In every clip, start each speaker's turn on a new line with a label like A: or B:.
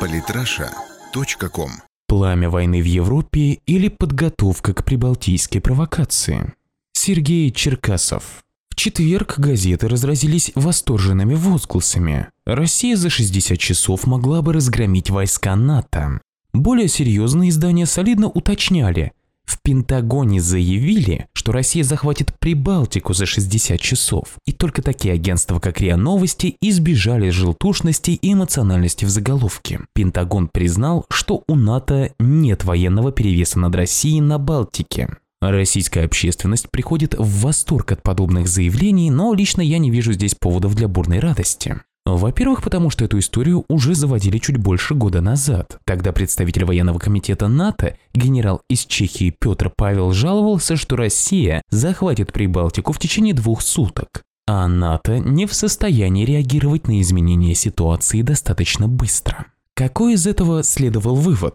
A: Политраша.ком
B: Пламя войны в Европе или подготовка к прибалтийской провокации. Сергей Черкасов. В четверг газеты разразились восторженными возгласами. Россия за 60 часов могла бы разгромить войска НАТО. Более серьезные издания солидно уточняли. В Пентагоне заявили, что Россия захватит Прибалтику за 60 часов. И только такие агентства, как РИА Новости, избежали желтушности и эмоциональности в заголовке. Пентагон признал, что у НАТО нет военного перевеса над Россией на Балтике. Российская общественность приходит в восторг от подобных заявлений, но лично я не вижу здесь поводов для бурной радости. Во-первых, потому что эту историю уже заводили чуть больше года назад. Тогда представитель военного комитета НАТО, генерал из Чехии Петр Павел жаловался, что Россия захватит Прибалтику в течение двух суток. А НАТО не в состоянии реагировать на изменения ситуации достаточно быстро. Какой из этого следовал вывод?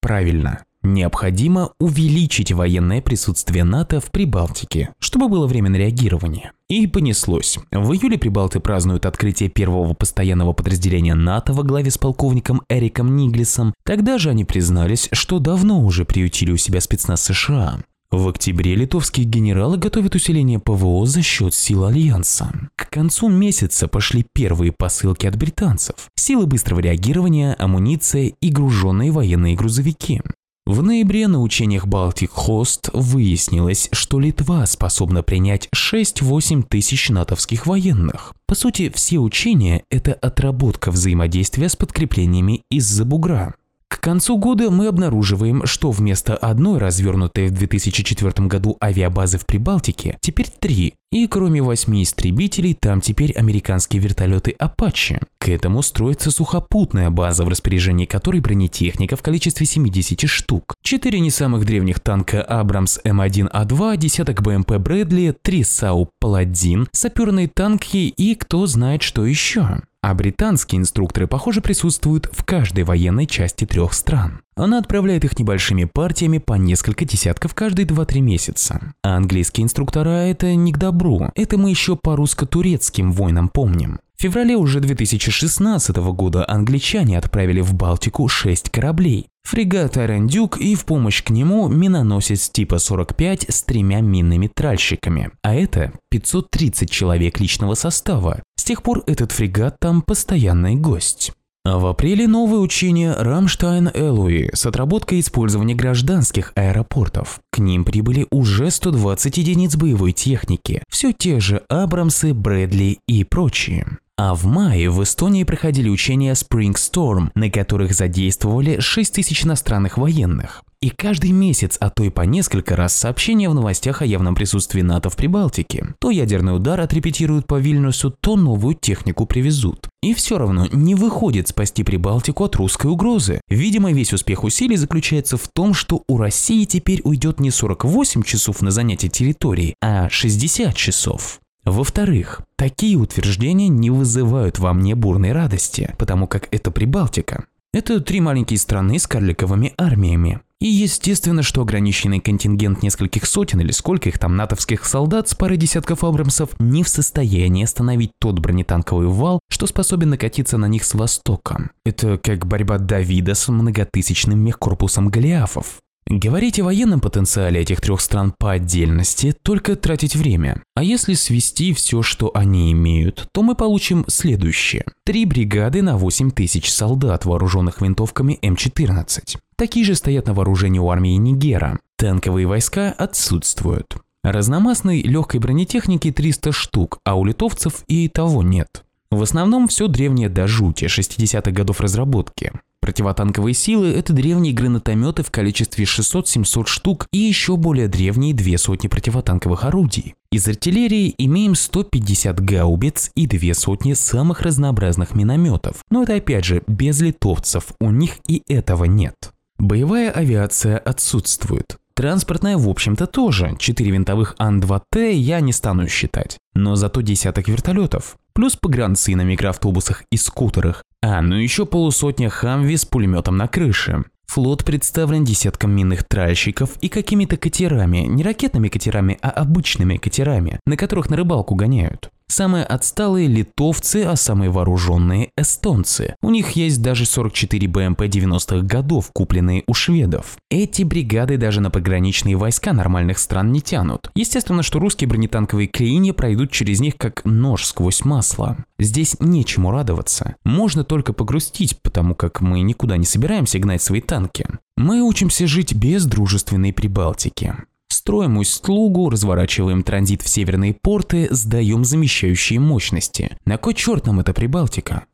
B: Правильно, Необходимо увеличить военное присутствие НАТО в Прибалтике, чтобы было время на реагирование. И понеслось. В июле прибалты празднуют открытие первого постоянного подразделения НАТО во главе с полковником Эриком Ниглисом. Тогда же они признались, что давно уже приютили у себя спецназ США. В октябре литовские генералы готовят усиление ПВО за счет сил Альянса. К концу месяца пошли первые посылки от британцев. Силы быстрого реагирования, амуниция и груженные военные грузовики. В ноябре на учениях Baltic Host выяснилось, что Литва способна принять 6-8 тысяч натовских военных. По сути, все учения – это отработка взаимодействия с подкреплениями из-за бугра. К концу года мы обнаруживаем, что вместо одной развернутой в 2004 году авиабазы в Прибалтике, теперь три, и кроме восьми истребителей, там теперь американские вертолеты Apache. К этому строится сухопутная база, в распоряжении которой бронетехника в количестве 70 штук. Четыре не самых древних танка Abrams М1А2, десяток БМП Брэдли, три САУ Паладин, саперные танки и кто знает что еще. А британские инструкторы, похоже, присутствуют в каждой военной части трех стран. Она отправляет их небольшими партиями по несколько десятков каждые 2-3 месяца. А английские инструктора – это не к добру. Это мы еще по русско-турецким войнам помним. В феврале уже 2016 года англичане отправили в Балтику 6 кораблей. Фрегат Арендюк и в помощь к нему миноносец типа 45 с тремя минными тральщиками. А это 530 человек личного состава. С тех пор этот фрегат там постоянный гость. А в апреле новое учение Рамштайн-Элуи с отработкой использования гражданских аэропортов. К ним прибыли уже 120 единиц боевой техники, все те же Абрамсы, Брэдли и прочие. А в мае в Эстонии проходили учения Spring Storm, на которых задействовали 6 тысяч иностранных военных. И каждый месяц, а то и по несколько раз сообщения в новостях о явном присутствии НАТО в Прибалтике. То ядерный удар отрепетируют по Вильнюсу, то новую технику привезут. И все равно не выходит спасти Прибалтику от русской угрозы. Видимо, весь успех усилий заключается в том, что у России теперь уйдет не 48 часов на занятие территории, а 60 часов. Во-вторых, такие утверждения не вызывают во мне бурной радости, потому как это Прибалтика. Это три маленькие страны с карликовыми армиями. И естественно, что ограниченный контингент нескольких сотен или сколько их там натовских солдат с парой десятков абрамсов не в состоянии остановить тот бронетанковый вал, что способен накатиться на них с востока. Это как борьба Давида с многотысячным мехкорпусом Голиафов. Говорить о военном потенциале этих трех стран по отдельности – только тратить время. А если свести все, что они имеют, то мы получим следующее. Три бригады на 8 тысяч солдат, вооруженных винтовками М14. Такие же стоят на вооружении у армии Нигера. Танковые войска отсутствуют. Разномастной легкой бронетехники 300 штук, а у литовцев и того нет. В основном все древнее до жути 60-х годов разработки. Противотанковые силы – это древние гранатометы в количестве 600-700 штук и еще более древние две сотни противотанковых орудий. Из артиллерии имеем 150 гаубиц и две сотни самых разнообразных минометов. Но это опять же без литовцев, у них и этого нет. Боевая авиация отсутствует. Транспортная, в общем-то, тоже. Четыре винтовых Ан-2Т я не стану считать. Но зато десяток вертолетов. Плюс погранцы на микроавтобусах и скутерах. А, ну еще полусотня Хамви с пулеметом на крыше. Флот представлен десятком минных тральщиков и какими-то катерами, не ракетными катерами, а обычными катерами, на которых на рыбалку гоняют. Самые отсталые – литовцы, а самые вооруженные – эстонцы. У них есть даже 44 БМП 90-х годов, купленные у шведов. Эти бригады даже на пограничные войска нормальных стран не тянут. Естественно, что русские бронетанковые клини пройдут через них как нож сквозь масло. Здесь нечему радоваться. Можно только погрустить, потому как мы никуда не собираемся гнать свои танки. Мы учимся жить без дружественной Прибалтики. Строим усть-слугу, разворачиваем транзит в северные порты, сдаем замещающие мощности. На кой черт нам эта Прибалтика?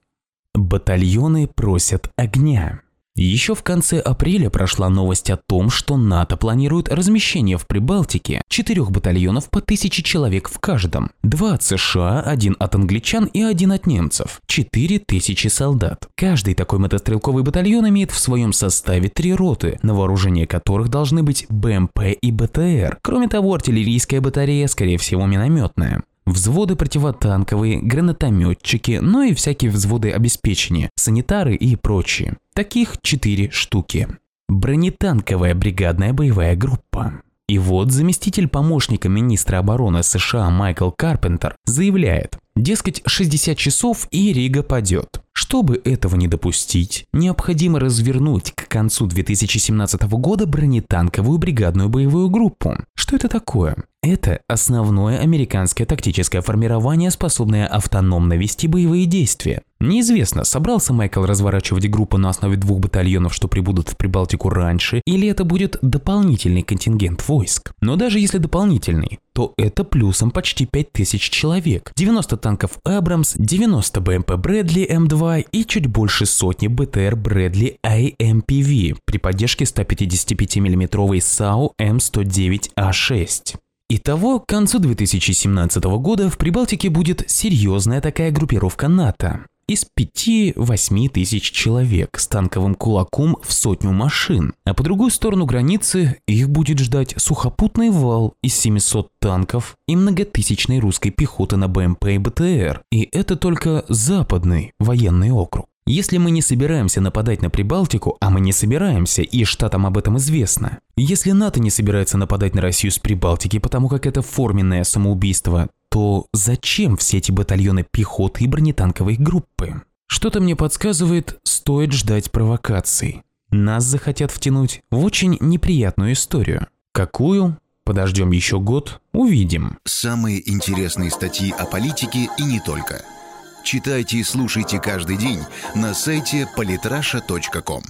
B: Батальоны просят огня. Еще в конце апреля прошла новость о том, что НАТО планирует размещение в Прибалтике четырех батальонов по тысяче человек в каждом. Два от США, один от англичан и один от немцев. Четыре тысячи солдат. Каждый такой мотострелковый батальон имеет в своем составе три роты, на вооружение которых должны быть БМП и БТР. Кроме того, артиллерийская батарея, скорее всего минометная взводы противотанковые, гранатометчики, ну и всякие взводы обеспечения, санитары и прочие. Таких четыре штуки. Бронетанковая бригадная боевая группа. И вот заместитель помощника министра обороны США Майкл Карпентер заявляет, дескать, 60 часов и Рига падет. Чтобы этого не допустить, необходимо развернуть к концу 2017 года бронетанковую бригадную боевую группу. Что это такое? Это основное американское тактическое формирование, способное автономно вести боевые действия. Неизвестно, собрался Майкл разворачивать группу на основе двух батальонов, что прибудут в Прибалтику раньше, или это будет дополнительный контингент войск. Но даже если дополнительный, то это плюсом почти 5000 человек, 90 танков Абрамс, 90 БМП Брэдли М2 и чуть больше сотни БТР Брэдли IMPV при поддержке 155 миллиметровой САУ М109А6. Итого, к концу 2017 года в Прибалтике будет серьезная такая группировка НАТО из 5-8 тысяч человек с танковым кулаком в сотню машин, а по другую сторону границы их будет ждать сухопутный вал из 700 танков и многотысячной русской пехоты на БМП и БТР, и это только западный военный округ. Если мы не собираемся нападать на Прибалтику, а мы не собираемся, и штатам об этом известно, если НАТО не собирается нападать на Россию с Прибалтики, потому как это форменное самоубийство, то зачем все эти батальоны пехоты и бронетанковой группы? Что-то мне подсказывает, стоит ждать провокаций. Нас захотят втянуть в очень неприятную историю. Какую? Подождем еще год, увидим.
A: Самые интересные статьи о политике и не только – Читайте и слушайте каждый день на сайте polytrasha.com.